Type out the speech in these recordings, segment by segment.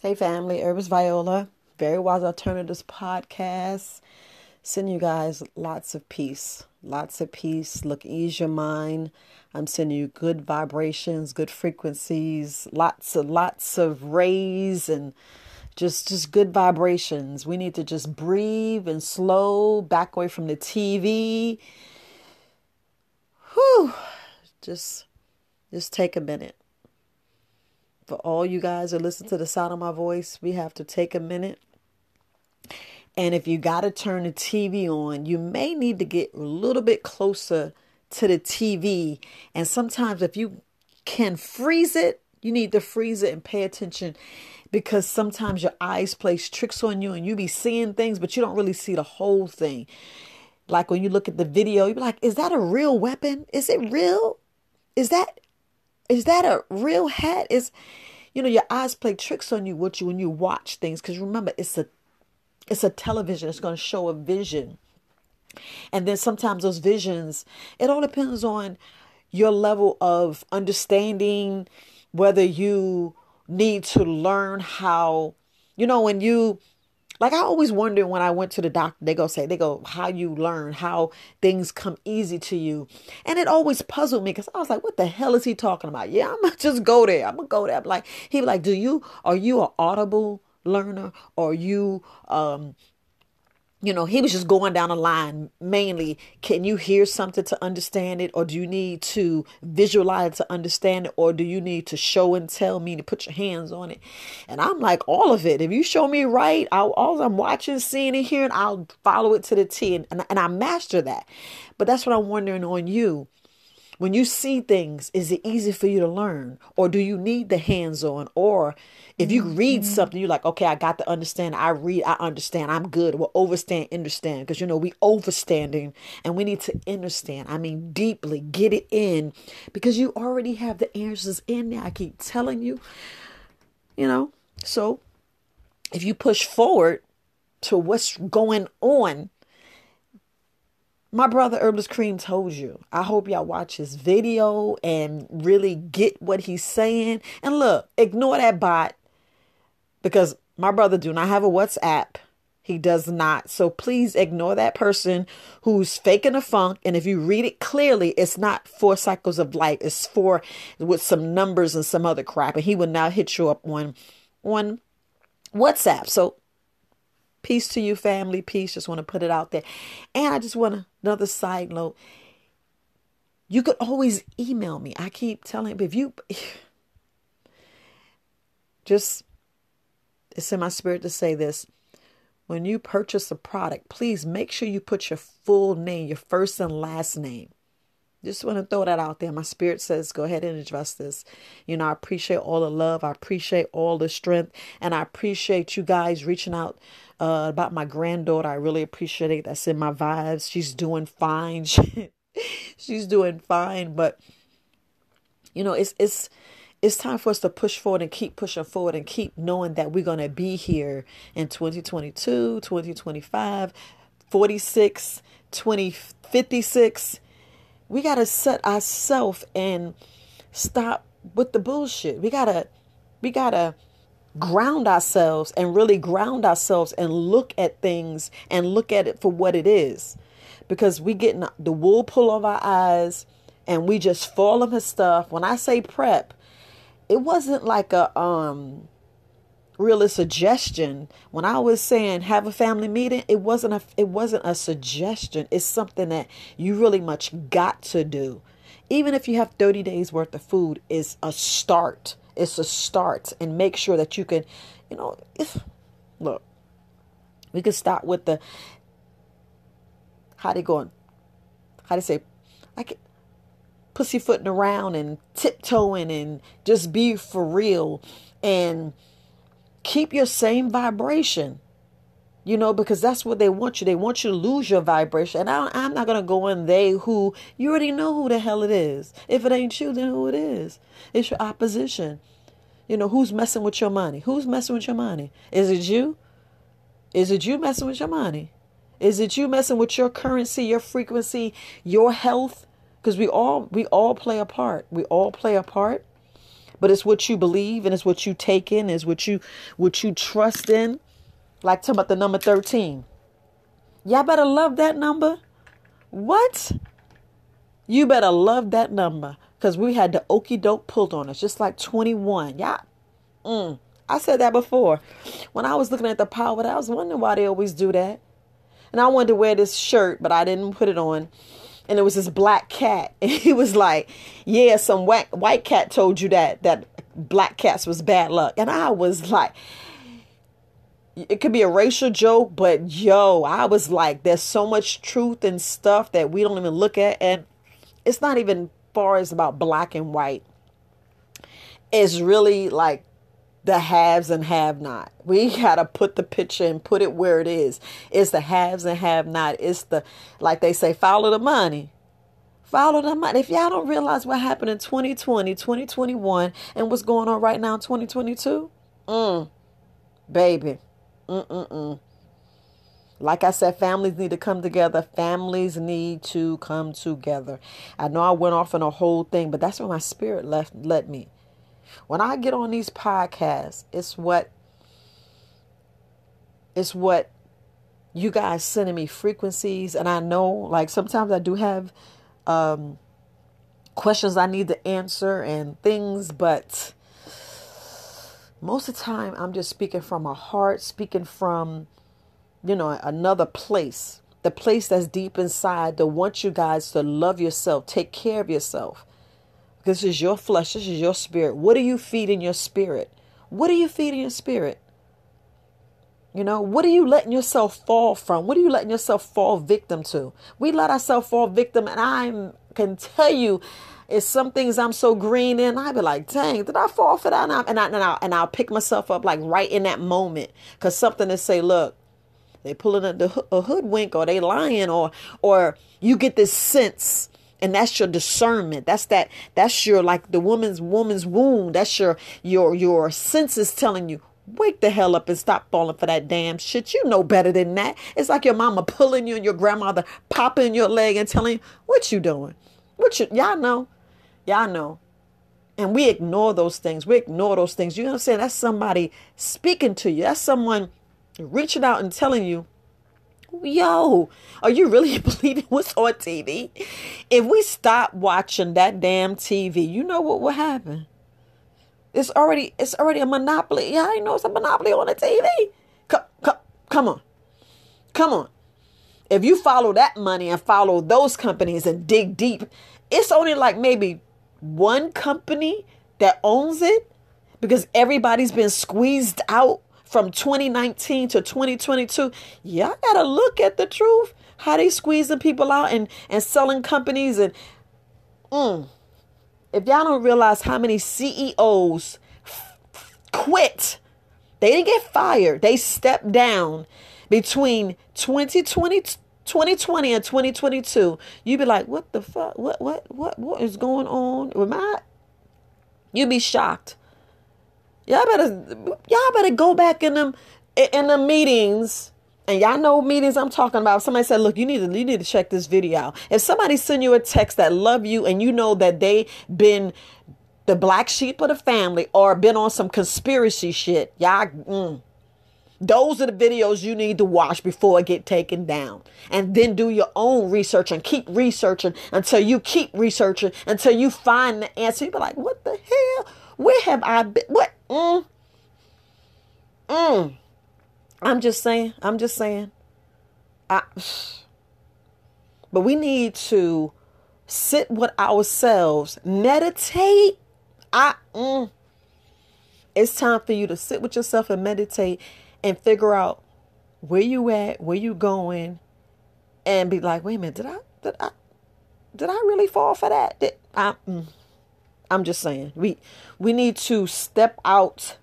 Hey family, Herbalist Viola, Very Wise Alternatives podcast. Send you guys lots of peace, lots of peace. Look, ease your mind. I'm sending you good vibrations, good frequencies, lots of lots of rays and just just good vibrations. We need to just breathe and slow, back away from the TV. Whew. Just just take a minute for all you guys that listen to the sound of my voice, we have to take a minute. And if you got to turn the TV on, you may need to get a little bit closer to the TV. And sometimes, if you can freeze it, you need to freeze it and pay attention because sometimes your eyes plays tricks on you and you be seeing things, but you don't really see the whole thing. Like when you look at the video, you be like, is that a real weapon? Is it real? Is that is that a real hat? Is you know your eyes play tricks on you what you when you watch things because remember it's a it's a television. It's going to show a vision, and then sometimes those visions. It all depends on your level of understanding, whether you need to learn how. You know when you like I always wonder when I went to the doctor, they go say, they go, how you learn, how things come easy to you. And it always puzzled me because I was like, what the hell is he talking about? Yeah, I'm gonna just go there. I'm gonna go there. I'm like, he like, do you are you an audible learner? Or you um you know, he was just going down a line mainly. Can you hear something to understand it? Or do you need to visualize to understand it? Or do you need to show and tell me to put your hands on it? And I'm like, all of it. If you show me right, I'll, all I'm watching, seeing, and hearing, I'll follow it to the T. And, and, and I master that. But that's what I'm wondering on you. When you see things, is it easy for you to learn? Or do you need the hands on? Or if you read mm-hmm. something, you're like, okay, I got to understand. I read, I understand. I'm good. Well, overstand, understand. Because, you know, we overstanding and we need to understand. I mean, deeply get it in because you already have the answers in there. I keep telling you, you know. So if you push forward to what's going on, my brother Herbalist Kareem told you. I hope y'all watch his video and really get what he's saying. And look, ignore that bot because my brother do not have a WhatsApp. He does not. So please ignore that person who's faking a funk. And if you read it clearly, it's not four cycles of life. It's four with some numbers and some other crap. And he will now hit you up on on WhatsApp. So Peace to you, family. Peace. Just want to put it out there. And I just want another side note. You could always email me. I keep telling if you just, it's in my spirit to say this. When you purchase a product, please make sure you put your full name, your first and last name. Just want to throw that out there. My spirit says, go ahead and address this. You know, I appreciate all the love. I appreciate all the strength. And I appreciate you guys reaching out uh, about my granddaughter. I really appreciate it. That's in my vibes. She's doing fine. She's doing fine. But, you know, it's, it's, it's time for us to push forward and keep pushing forward and keep knowing that we're going to be here in 2022, 2025, 46, 2056 we got to set ourselves and stop with the bullshit. We got to we got to ground ourselves and really ground ourselves and look at things and look at it for what it is. Because we get the wool pull of our eyes and we just fall into stuff. When I say prep, it wasn't like a um really suggestion. When I was saying have a family meeting, it wasn't a it wasn't a suggestion. It's something that you really much got to do. Even if you have 30 days worth of food is a start. It's a start and make sure that you can, you know, if look, we can start with the how they going how they say I can pussyfooting around and tiptoeing and just be for real and keep your same vibration you know because that's what they want you. They want you to lose your vibration. And I, am not going to go in they who you already know who the hell it is. If it ain't you then who it is? It's your opposition. You know who's messing with your money? Who's messing with your money? Is it you? Is it you messing with your money? Is it you messing with your currency your frequency your health? Because we all we all play a part. We all play a part but it's what you believe and it's what you take in, is what you what you trust in. Like talking about the number 13. Y'all better love that number. What? You better love that number. Because we had the okey doke pulled on us, just like 21. Yeah. Mm. I said that before. When I was looking at the power, I was wondering why they always do that. And I wanted to wear this shirt, but I didn't put it on. And it was this black cat. And he was like, Yeah, some white, white cat told you that that black cats was bad luck. And I was like, it could be a racial joke, but yo, I was like, there's so much truth and stuff that we don't even look at. And it's not even far as about black and white. It's really like the haves and have not. We got to put the picture and put it where it is. It's the haves and have not. It's the, like they say, follow the money. Follow the money. If y'all don't realize what happened in 2020, 2021, and what's going on right now in 2022, mm, baby, mm-mm-mm. Like I said, families need to come together. Families need to come together. I know I went off on a whole thing, but that's where my spirit left led me. When I get on these podcasts, it's what it's what you guys sending me frequencies, and I know like sometimes I do have um, questions I need to answer and things, but most of the time I'm just speaking from my heart, speaking from you know another place the place that's deep inside to want you guys to love yourself, take care of yourself. This is your flesh, this is your spirit. What are you feeding your spirit? What are you feeding your spirit? You know, what are you letting yourself fall from? What are you letting yourself fall victim to? We let ourselves fall victim, and I can tell you, it's some things I'm so green in. I be like, dang, did I fall for that? And I and I and I'll, and I'll pick myself up like right in that moment, cause something to say, look, they pulling a, a hoodwink, or they lying, or or you get this sense and that's your discernment. That's that that's your like the woman's woman's wound that's your your your senses telling you wake the hell up and stop falling for that damn shit. You know better than that. It's like your mama pulling you and your grandmother popping your leg and telling you what you doing? What you y'all know. Y'all know. And we ignore those things. We ignore those things. You know what i'm saying? That's somebody speaking to you. That's someone reaching out and telling you Yo, are you really believing what's on TV? If we stop watching that damn TV, you know what will happen? It's already it's already a monopoly. Yeah, I know it's a monopoly on the TV. Come, come, come on. Come on. If you follow that money and follow those companies and dig deep, it's only like maybe one company that owns it because everybody's been squeezed out from 2019 to 2022, y'all gotta look at the truth. How they squeezing people out and, and selling companies and mm, if y'all don't realize how many CEOs quit, they didn't get fired. They stepped down between 2020 2020 and 2022, you'd be like, what the fuck? What what what what is going on with my you'd be shocked Y'all better y'all better go back in them in the meetings. And y'all know meetings I'm talking about. Somebody said, "Look, you need to you need to check this video out." If somebody send you a text that love you and you know that they been the black sheep of the family or been on some conspiracy shit, y'all. Mm, those are the videos you need to watch before it get taken down. And then do your own research and keep researching until you keep researching until you find the answer. You be like, what the hell? Where have I been? What? Mm. Mm. I'm just saying. I'm just saying. I, but we need to sit with ourselves, meditate. I. Mm. It's time for you to sit with yourself and meditate and figure out where you at, where you going, and be like, wait a minute, did I, did I, did I really fall for that? Did I? Mm. I'm just saying we we need to step out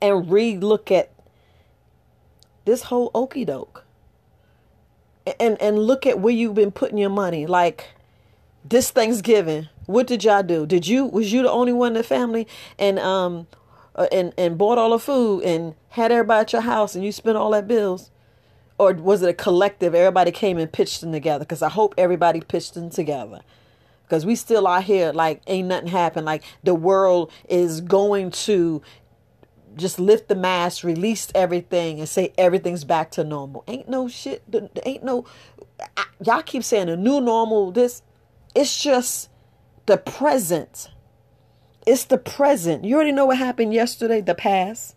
and re-look at this whole okey doke and and look at where you've been putting your money. Like this Thanksgiving, what did y'all do? Did you was you the only one in the family and um uh, and and bought all the food and had everybody at your house and you spent all that bills? Or was it a collective? Everybody came and pitched them together because I hope everybody pitched them together. Because we still out here like ain't nothing happened. Like the world is going to just lift the mask, release everything, and say everything's back to normal. Ain't no shit. Ain't no. Y'all keep saying a new normal. This, it's just the present. It's the present. You already know what happened yesterday, the past,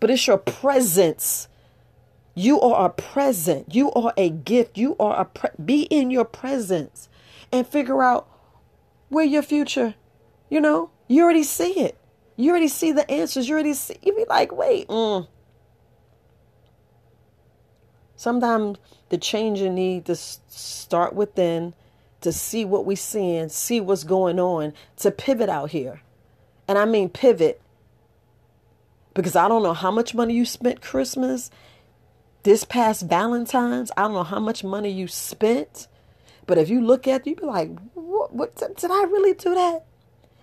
but it's your presence. You are a present. You are a gift. You are a pre- be in your presence and figure out where your future. You know, you already see it. You already see the answers. You already see. You be like, wait. Mm. Sometimes the change you need to start within, to see what we seeing, see what's going on, to pivot out here. And I mean pivot because I don't know how much money you spent Christmas this past Valentine's. I don't know how much money you spent. But if you look at it, you be like, what, what did I really do that?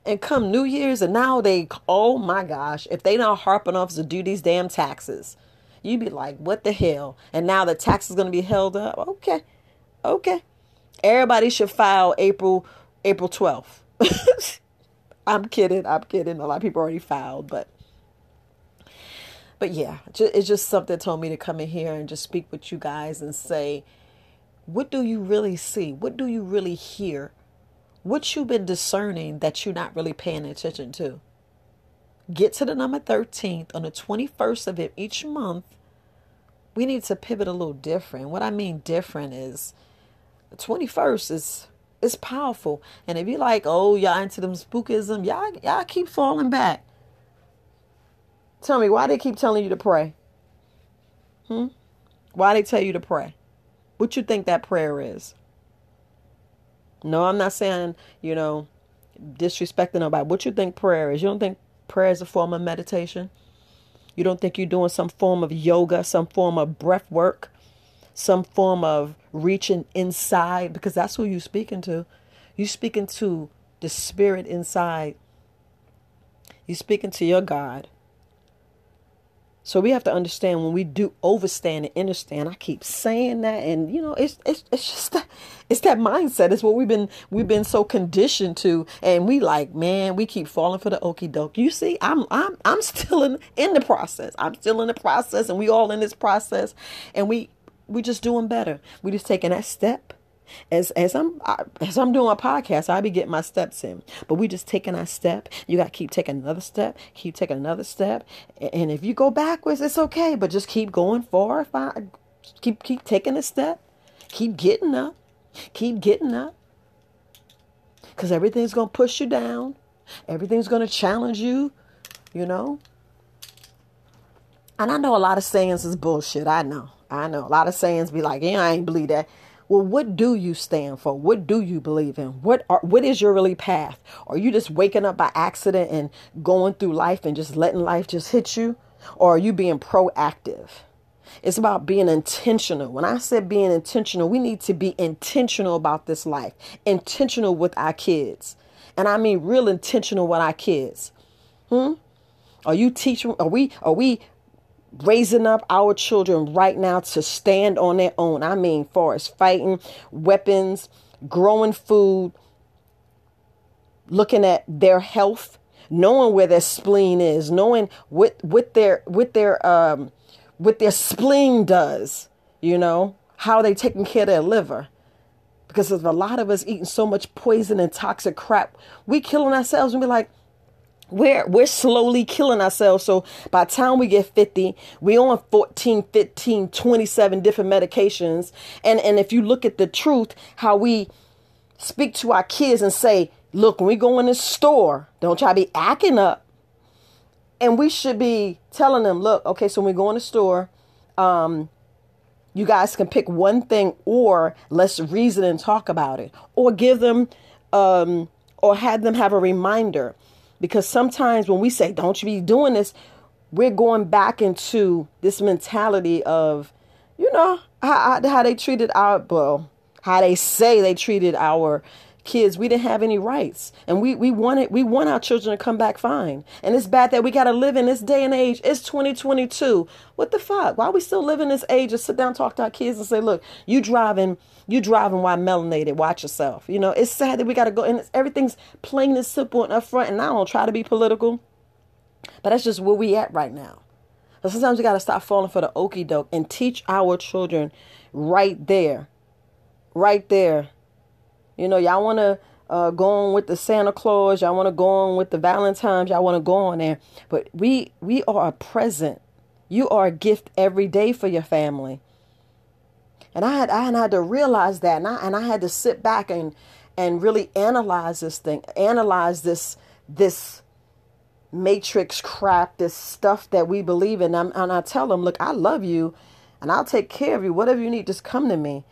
And come New Year's, and now they, oh my gosh, if they not harping off to do these damn taxes, you'd be like, what the hell? And now the tax is going to be held up. Okay, okay. Everybody should file April April twelfth. I'm kidding. I'm kidding. A lot of people already filed, but but yeah, it's just something told me to come in here and just speak with you guys and say, what do you really see? What do you really hear? What you've been discerning that you're not really paying attention to? Get to the number 13th on the 21st of each month. We need to pivot a little different. What I mean different is the 21st is it's powerful. And if you're like, oh, y'all into them spookism, y'all y'all keep falling back. Tell me why they keep telling you to pray. Hmm? Why they tell you to pray? What you think that prayer is? No, I'm not saying, you know, disrespecting nobody. What you think prayer is? You don't think prayer is a form of meditation? You don't think you're doing some form of yoga, some form of breath work, some form of reaching inside? Because that's who you're speaking to. You're speaking to the spirit inside. You're speaking to your God. So we have to understand when we do overstand and understand. I keep saying that, and you know, it's it's it's just that it's that mindset. It's what we've been we've been so conditioned to, and we like, man, we keep falling for the okey doke. You see, I'm I'm I'm still in in the process. I'm still in the process, and we all in this process, and we we just doing better. We just taking that step as as I'm as I'm doing a podcast, I be getting my steps in. But we just taking our step. You got to keep taking another step, keep taking another step, and if you go backwards, it's okay. But just keep going forward. Keep keep taking a step. Keep getting up. Keep getting up. Cause everything's gonna push you down. Everything's gonna challenge you. You know. And I know a lot of sayings is bullshit. I know. I know. A lot of sayings be like, yeah, I ain't believe that. Well, what do you stand for? What do you believe in? What are, what is your really path? Are you just waking up by accident and going through life and just letting life just hit you? Or are you being proactive? It's about being intentional. When I said being intentional, we need to be intentional about this life, intentional with our kids. And I mean real intentional with our kids. Hmm? Are you teaching are we are we raising up our children right now to stand on their own. I mean, far as fighting, weapons, growing food, looking at their health, knowing where their spleen is, knowing what what their what their um what their spleen does, you know, how they taking care of their liver. Because there's a lot of us eating so much poison and toxic crap, we killing ourselves and be like, we're we're slowly killing ourselves. So by the time we get 50 we on 14 15 27 different medications. And and if you look at the truth how we speak to our kids and say look when we go in the store don't try to be acting up. And we should be telling them look okay so when we go in the store um you guys can pick one thing or let's reason and talk about it. Or give them um or have them have a reminder because sometimes when we say, don't you be doing this, we're going back into this mentality of, you know, how, how they treated our, well, how they say they treated our kids, we didn't have any rights. And we, we wanted we want our children to come back fine. And it's bad that we gotta live in this day and age. It's 2022. What the fuck? Why are we still living this age of sit down, talk to our kids and say, look, you driving, you driving while melanated, watch yourself. You know, it's sad that we gotta go and everything's plain and simple and upfront. And I don't try to be political, but that's just where we at right now. But sometimes we gotta stop falling for the okey doke and teach our children right there. Right there you know, y'all want to uh, go on with the Santa Claus. Y'all want to go on with the Valentine's. Y'all want to go on there. But we we are a present. You are a gift every day for your family. And I had I had to realize that, and I and I had to sit back and and really analyze this thing, analyze this this matrix crap, this stuff that we believe in. And, and I tell them, look, I love you, and I'll take care of you. Whatever you need, just come to me.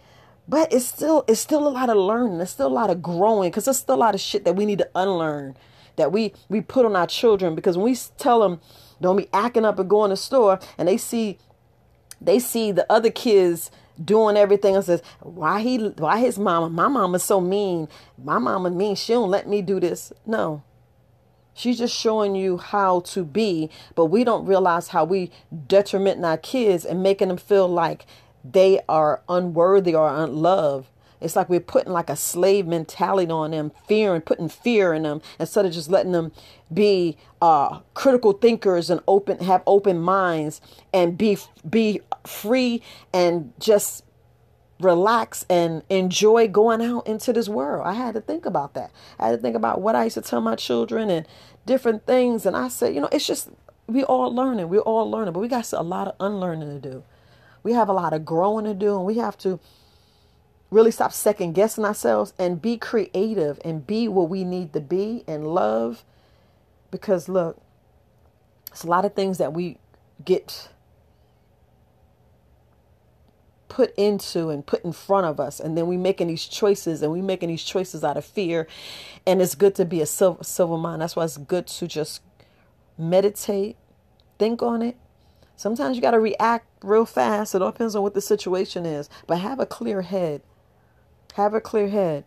But it's still it's still a lot of learning. It's still a lot of growing because there's still a lot of shit that we need to unlearn that we we put on our children. Because when we tell them don't be acting up and go in the store and they see they see the other kids doing everything and says why he why his mama my mama's so mean. My mama mean. She don't let me do this. No. She's just showing you how to be but we don't realize how we detrimenting our kids and making them feel like they are unworthy or unloved. It's like we're putting like a slave mentality on them, fear and putting fear in them instead of just letting them be uh, critical thinkers and open, have open minds and be be free and just relax and enjoy going out into this world. I had to think about that. I had to think about what I used to tell my children and different things. And I said, you know, it's just we all learning. We're all learning, but we got a lot of unlearning to do. We have a lot of growing to do, and we have to really stop second guessing ourselves and be creative and be what we need to be and love. Because look, it's a lot of things that we get put into and put in front of us and then we making these choices and we making these choices out of fear. And it's good to be a silver, silver mind that's why it's good to just meditate think on it. Sometimes you got to react real fast. It all depends on what the situation is. But have a clear head. Have a clear head.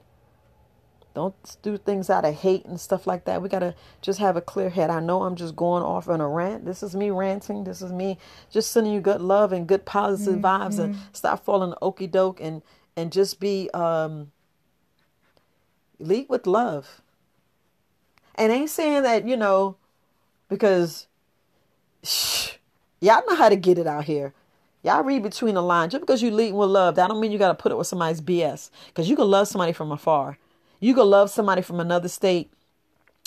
Don't do things out of hate and stuff like that. We got to just have a clear head. I know I'm just going off on a rant. This is me ranting. This is me just sending you good love and good positive mm-hmm. vibes and stop falling okey doke and, and just be, um, lead with love. And ain't saying that, you know, because shh, Y'all know how to get it out here. Y'all read between the lines. Just because you lead with love, that don't mean you got to put it with somebody's BS. Because you can love somebody from afar. You can love somebody from another state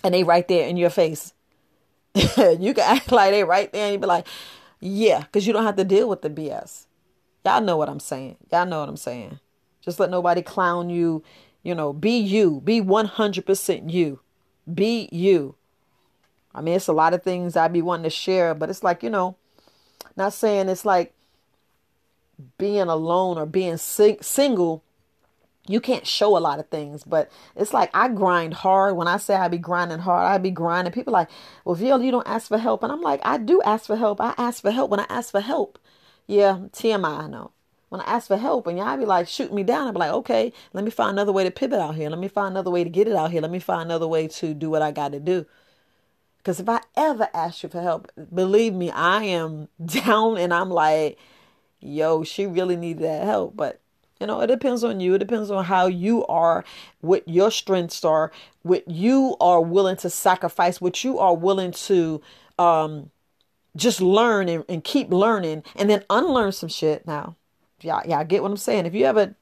and they right there in your face. you can act like they right there and you be like, yeah, because you don't have to deal with the BS. Y'all know what I'm saying. Y'all know what I'm saying. Just let nobody clown you. You know, be you. Be 100% you. Be you. I mean, it's a lot of things I'd be wanting to share, but it's like, you know, not saying it's like being alone or being sing- single. You can't show a lot of things, but it's like I grind hard. When I say I be grinding hard, I be grinding. People like, well, Viola, you don't ask for help. And I'm like, I do ask for help. I ask for help when I ask for help. Yeah, TMI, I know. When I ask for help and y'all be like, shoot me down, I be like, okay, let me find another way to pivot out here. Let me find another way to get it out here. Let me find another way to do what I got to do. Because if I ever ask you for help, believe me, I am down and I'm like, yo, she really needed that help. But, you know, it depends on you. It depends on how you are, what your strengths are, what you are willing to sacrifice, what you are willing to um, just learn and, and keep learning and then unlearn some shit now. Y'all, y'all get what I'm saying? If you ever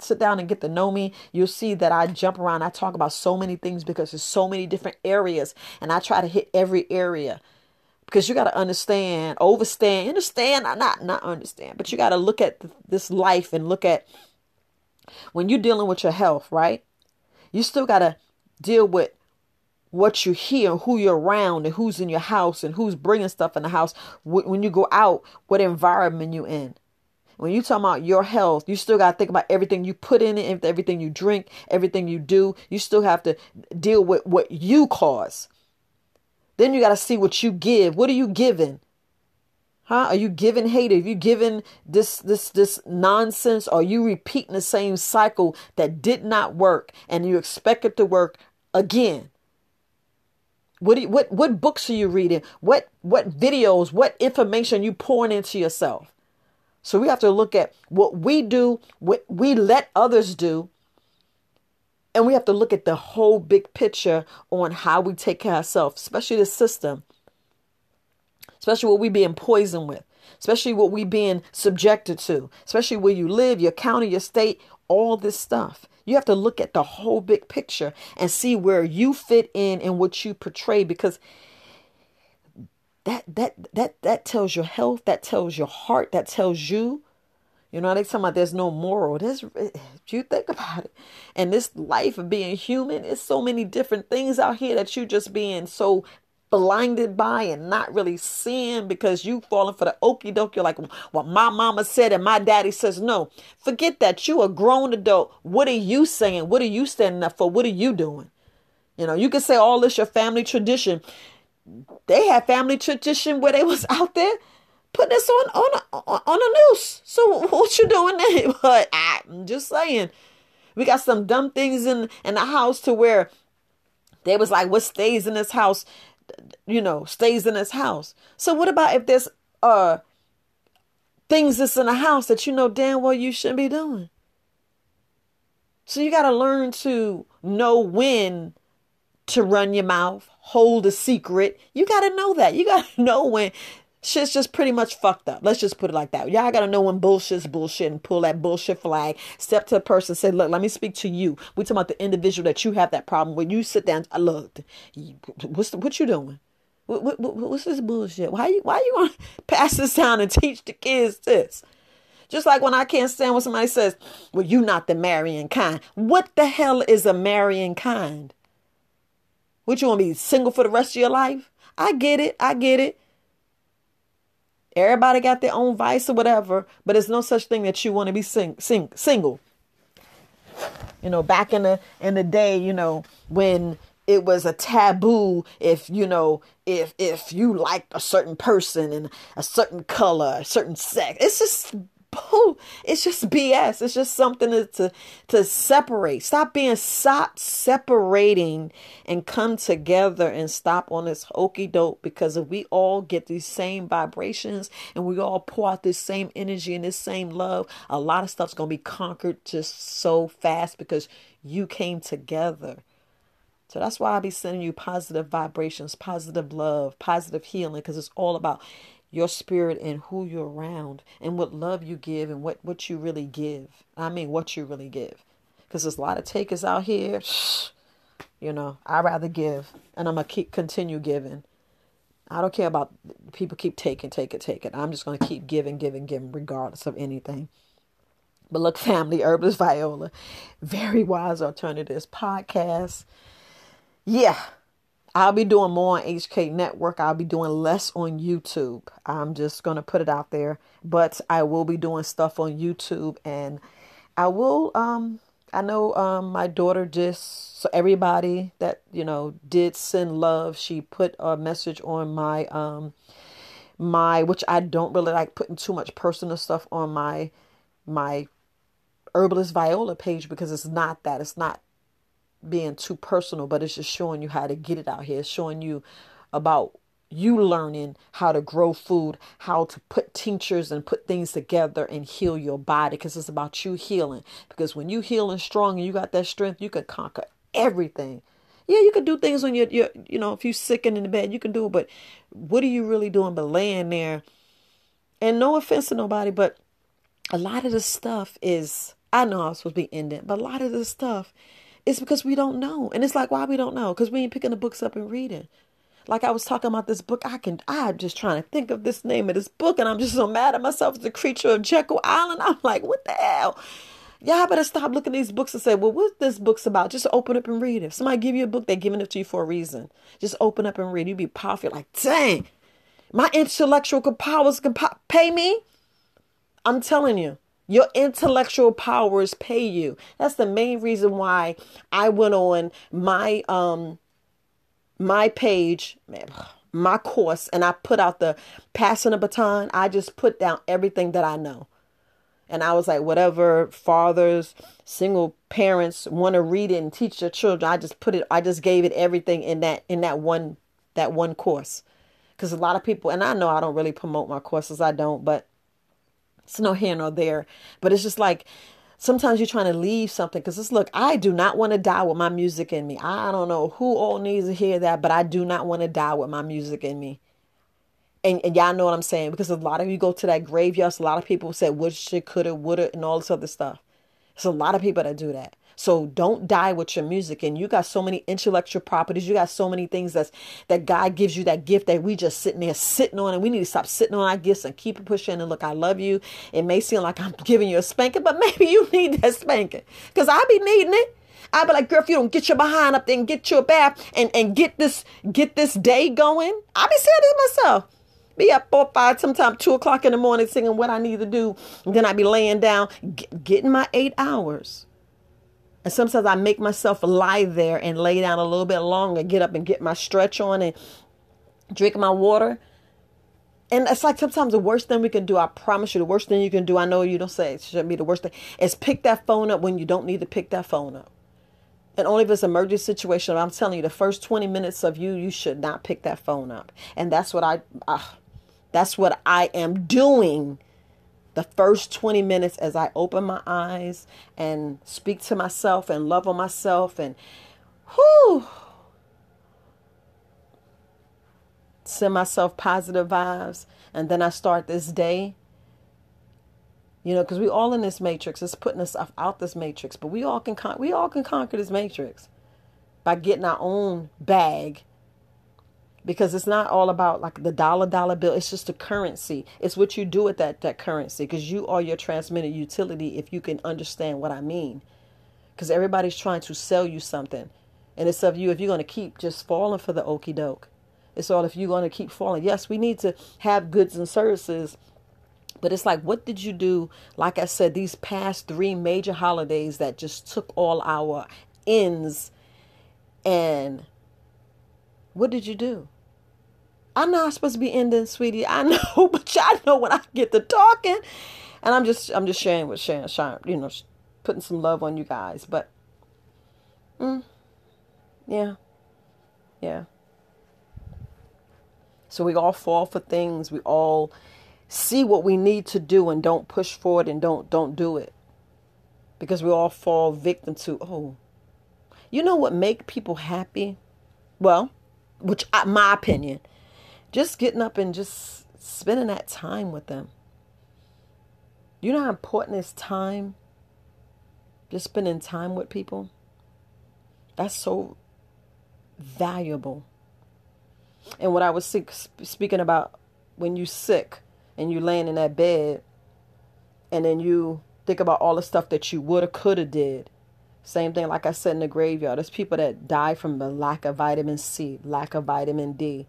sit down and get to know me, you'll see that I jump around. I talk about so many things because there's so many different areas, and I try to hit every area because you got to understand, overstand, understand, not not understand, but you got to look at this life and look at when you're dealing with your health, right? You still got to deal with what you hear, who you're around, and who's in your house, and who's bringing stuff in the house. When you go out, what environment you in when you talk about your health, you still got to think about everything you put in it, everything you drink, everything you do. You still have to deal with what you cause. Then you got to see what you give. What are you giving? Huh? Are you giving hate? Are you giving this this this nonsense? Are you repeating the same cycle that did not work and you expect it to work again? What, you, what what books are you reading? What what videos, what information you pouring into yourself? So we have to look at what we do, what we let others do, and we have to look at the whole big picture on how we take care of ourselves, especially the system. Especially what we're being poisoned with, especially what we're being subjected to, especially where you live, your county, your state, all this stuff. You have to look at the whole big picture and see where you fit in and what you portray because that that that that tells your health, that tells your heart, that tells you you know, they talking about there's no moral. There's you think about it. And this life of being human is so many different things out here that you just being so blinded by and not really seeing because you falling for the okey doke. You're like, well, my mama said and my daddy says no. Forget that. You a grown adult. What are you saying? What are you standing up for? What are you doing? You know, you can say all this your family tradition. They had family tradition where they was out there put this on on a, on a noose. So what you doing there? But I'm just saying, we got some dumb things in in the house to where they was like, what stays in this house you know, stays in this house. So what about if there's uh things that's in the house that you know damn well you shouldn't be doing? So you got to learn to know when to run your mouth, hold a secret. You got to know that. You got to know when shit's just pretty much fucked up. Let's just put it like that. Y'all gotta know when bullshit's bullshit and pull that bullshit flag. Step to a person, say, "Look, let me speak to you." We talking about the individual that you have that problem with. You sit down. I look. What's the, what you doing? What, what, what, what's this bullshit? Why you why you want to pass this down and teach the kids this? Just like when I can't stand when somebody says, "Well, you not the marrying kind." What the hell is a marrying kind? What you want to be single for the rest of your life? I get it. I get it. Everybody got their own vice or whatever, but there's no such thing that you want to be sing, sing, single. You know, back in the in the day, you know, when it was a taboo if you know if if you liked a certain person and a certain color a certain sex it's just it's just BS. It's just something to, to, to separate. Stop being stop separating and come together and stop on this hokey doke because if we all get these same vibrations and we all pour out this same energy and this same love, a lot of stuff's gonna be conquered just so fast because you came together. So that's why I be sending you positive vibrations, positive love, positive healing, because it's all about your spirit and who you're around and what love you give and what, what you really give. I mean, what you really give. Because there's a lot of takers out here. You know, i rather give and I'm going to keep continue giving. I don't care about people keep taking, taking, taking. I'm just going to keep giving, giving, giving, regardless of anything. But look, family, Herbalist Viola, very wise alternatives podcast. Yeah, I'll be doing more on HK Network. I'll be doing less on YouTube. I'm just going to put it out there, but I will be doing stuff on YouTube and I will um I know um my daughter just so everybody that, you know, did send love, she put a message on my um my which I don't really like putting too much personal stuff on my my herbalist viola page because it's not that. It's not being too personal, but it's just showing you how to get it out here. It's showing you about you learning how to grow food, how to put tinctures and put things together and heal your body because it's about you healing. Because when you healing strong and you got that strength, you can conquer everything. Yeah, you can do things when you're, you're you know, if you're sick and in the bed, you can do it. But what are you really doing but laying there? And no offense to nobody, but a lot of the stuff is, I know I was supposed to be ending, but a lot of the stuff it's because we don't know. And it's like, why we don't know? Because we ain't picking the books up and reading. Like I was talking about this book, I can I'm just trying to think of this name of this book, and I'm just so mad at myself as a creature of Jekyll Island. I'm like, what the hell? Y'all better stop looking at these books and say, well, what's this book's about? Just open up and read it. If somebody give you a book, they're giving it to you for a reason. Just open up and read. You'd be powerful. Like, dang, my intellectual powers can pay me. I'm telling you. Your intellectual powers pay you. That's the main reason why I went on my um my page. My course and I put out the passing the baton, I just put down everything that I know. And I was like, whatever fathers, single parents want to read it and teach their children, I just put it, I just gave it everything in that in that one that one course. Because a lot of people, and I know I don't really promote my courses, I don't, but it's no here nor there. But it's just like sometimes you're trying to leave something because it's look, I do not want to die with my music in me. I don't know who all needs to hear that, but I do not want to die with my music in me. And, and y'all know what I'm saying because a lot of you go to that graveyard. A lot of people said would, should, coulda, woulda, and all this other stuff. It's a lot of people that do that. So don't die with your music. And you got so many intellectual properties. You got so many things that's that God gives you that gift that we just sitting there sitting on. And we need to stop sitting on our gifts and keep pushing. And look, I love you. It may seem like I'm giving you a spanking, but maybe you need that spanking. Because I be needing it. I be like, girl, if you don't get your behind up there and get your bath and, and get this get this day going, I be saying this myself. Be up four, five, sometimes two o'clock in the morning singing what I need to do. And then I be laying down, get, getting my eight hours. And sometimes I make myself lie there and lay down a little bit longer, get up and get my stretch on and drink my water. And it's like sometimes the worst thing we can do, I promise you, the worst thing you can do, I know you don't say it shouldn't be the worst thing, is pick that phone up when you don't need to pick that phone up. And only if it's an emergency situation, I'm telling you, the first 20 minutes of you, you should not pick that phone up. And that's what I, uh, that's what I am doing the first 20 minutes as I open my eyes and speak to myself and love on myself and whoo send myself positive vibes. And then I start this day you know because we all in this matrix. It's putting us out this matrix but we all can con- we all can conquer this matrix by getting our own bag because it's not all about like the dollar dollar bill. It's just a currency. It's what you do with that that currency because you are your transmitted utility if you can understand what i mean. Because everybody's trying to sell you something and it's of you. If you're going to keep just falling for the okey doke it's all if you're going to keep falling. Yes we need to have goods and services but it's like what did you do? Like i said these past three major holidays that just took all our ends and what did you do I'm not supposed to be ending, sweetie. I know, but y'all know when I get to talking, and I'm just I'm just sharing with sharing, sharing you know, putting some love on you guys. But, mm, yeah, yeah. So we all fall for things. We all see what we need to do and don't push forward and don't don't do it because we all fall victim to oh you know what make people happy well which my opinion just getting up and just spending that time with them. You know how important is time? Just spending time with people. That's so valuable. And what I was sick, speaking about when you sick and you laying in that bed and then you think about all the stuff that you woulda coulda did same thing like i said in the graveyard there's people that die from the lack of vitamin c lack of vitamin d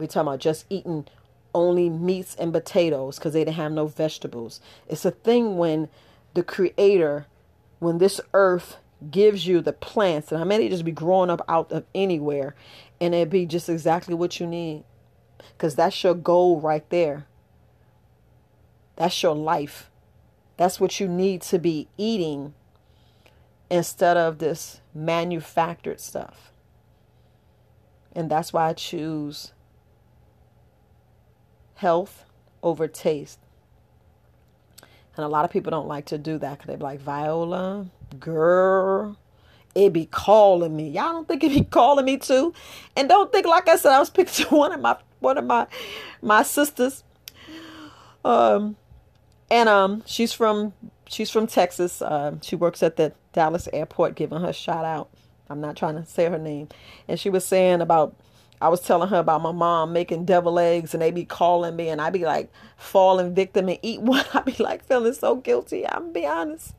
we're talking about just eating only meats and potatoes because they didn't have no vegetables. It's a thing when the creator, when this earth gives you the plants, and I may just be growing up out of anywhere, and it be just exactly what you need. Because that's your goal right there. That's your life. That's what you need to be eating instead of this manufactured stuff. And that's why I choose health over taste. And a lot of people don't like to do that because they be like, Viola, girl, it be calling me. Y'all don't think it be calling me too? And don't think, like I said, I was picking one of my one of my my sisters. Um and um she's from she's from Texas. Um, she works at the Dallas airport, giving her shout out. I'm not trying to say her name. And she was saying about I was telling her about my mom making devil eggs and they be calling me and I be like falling victim and eat one. I be like feeling so guilty. I'm be honest.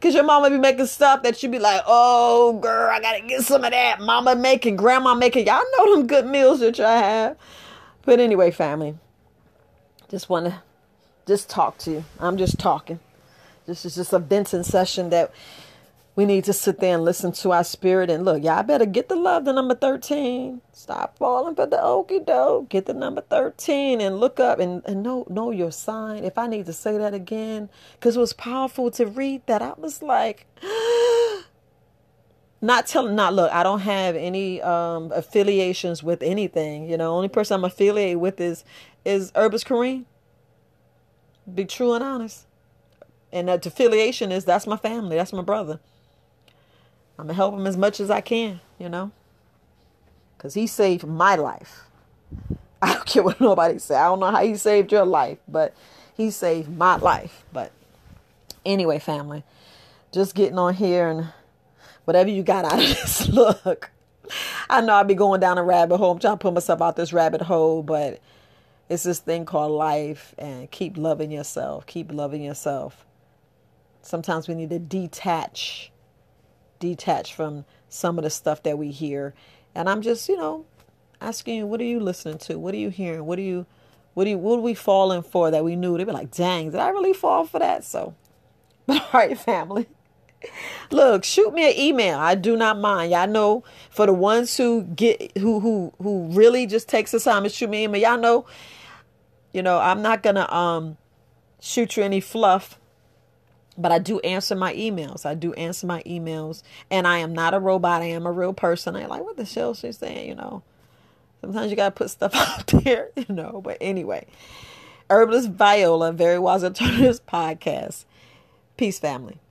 Cause your mama be making stuff that you be like, oh girl, I gotta get some of that. Mama making, grandma making. Y'all know them good meals that y'all have. But anyway, family, just wanna just talk to you. I'm just talking. This is just a venting session that we need to sit there and listen to our spirit and look, y'all better get the love to number 13. Stop falling for the okie doke. Get the number 13 and look up and, and know know your sign. If I need to say that again, because it was powerful to read that. I was like not telling not look, I don't have any um affiliations with anything. You know, only person I'm affiliated with is is Herbalist Kareem. Be true and honest. And that affiliation is that's my family, that's my brother. I'm gonna help him as much as I can, you know, because he saved my life. I don't care what nobody say. I don't know how he saved your life, but he saved my life. But anyway, family, just getting on here and whatever you got out of this, look. I know I'll be going down a rabbit hole. I'm trying to put myself out this rabbit hole, but it's this thing called life and keep loving yourself. Keep loving yourself. Sometimes we need to detach detached from some of the stuff that we hear. And I'm just, you know, asking you, what are you listening to? What are you hearing? What are you, what do you, what are we falling for that we knew? They'd be like, dang, did I really fall for that? So, but all right, family. Look, shoot me an email. I do not mind. Y'all know for the ones who get who who who really just takes the time to shoot me an email. Y'all know, you know, I'm not gonna um shoot you any fluff but I do answer my emails. I do answer my emails, and I am not a robot. I am a real person. I like what the hell she's saying, you know. Sometimes you gotta put stuff out there, you know. But anyway, Herbalist Viola, Very Wise Alternatives podcast. Peace, family.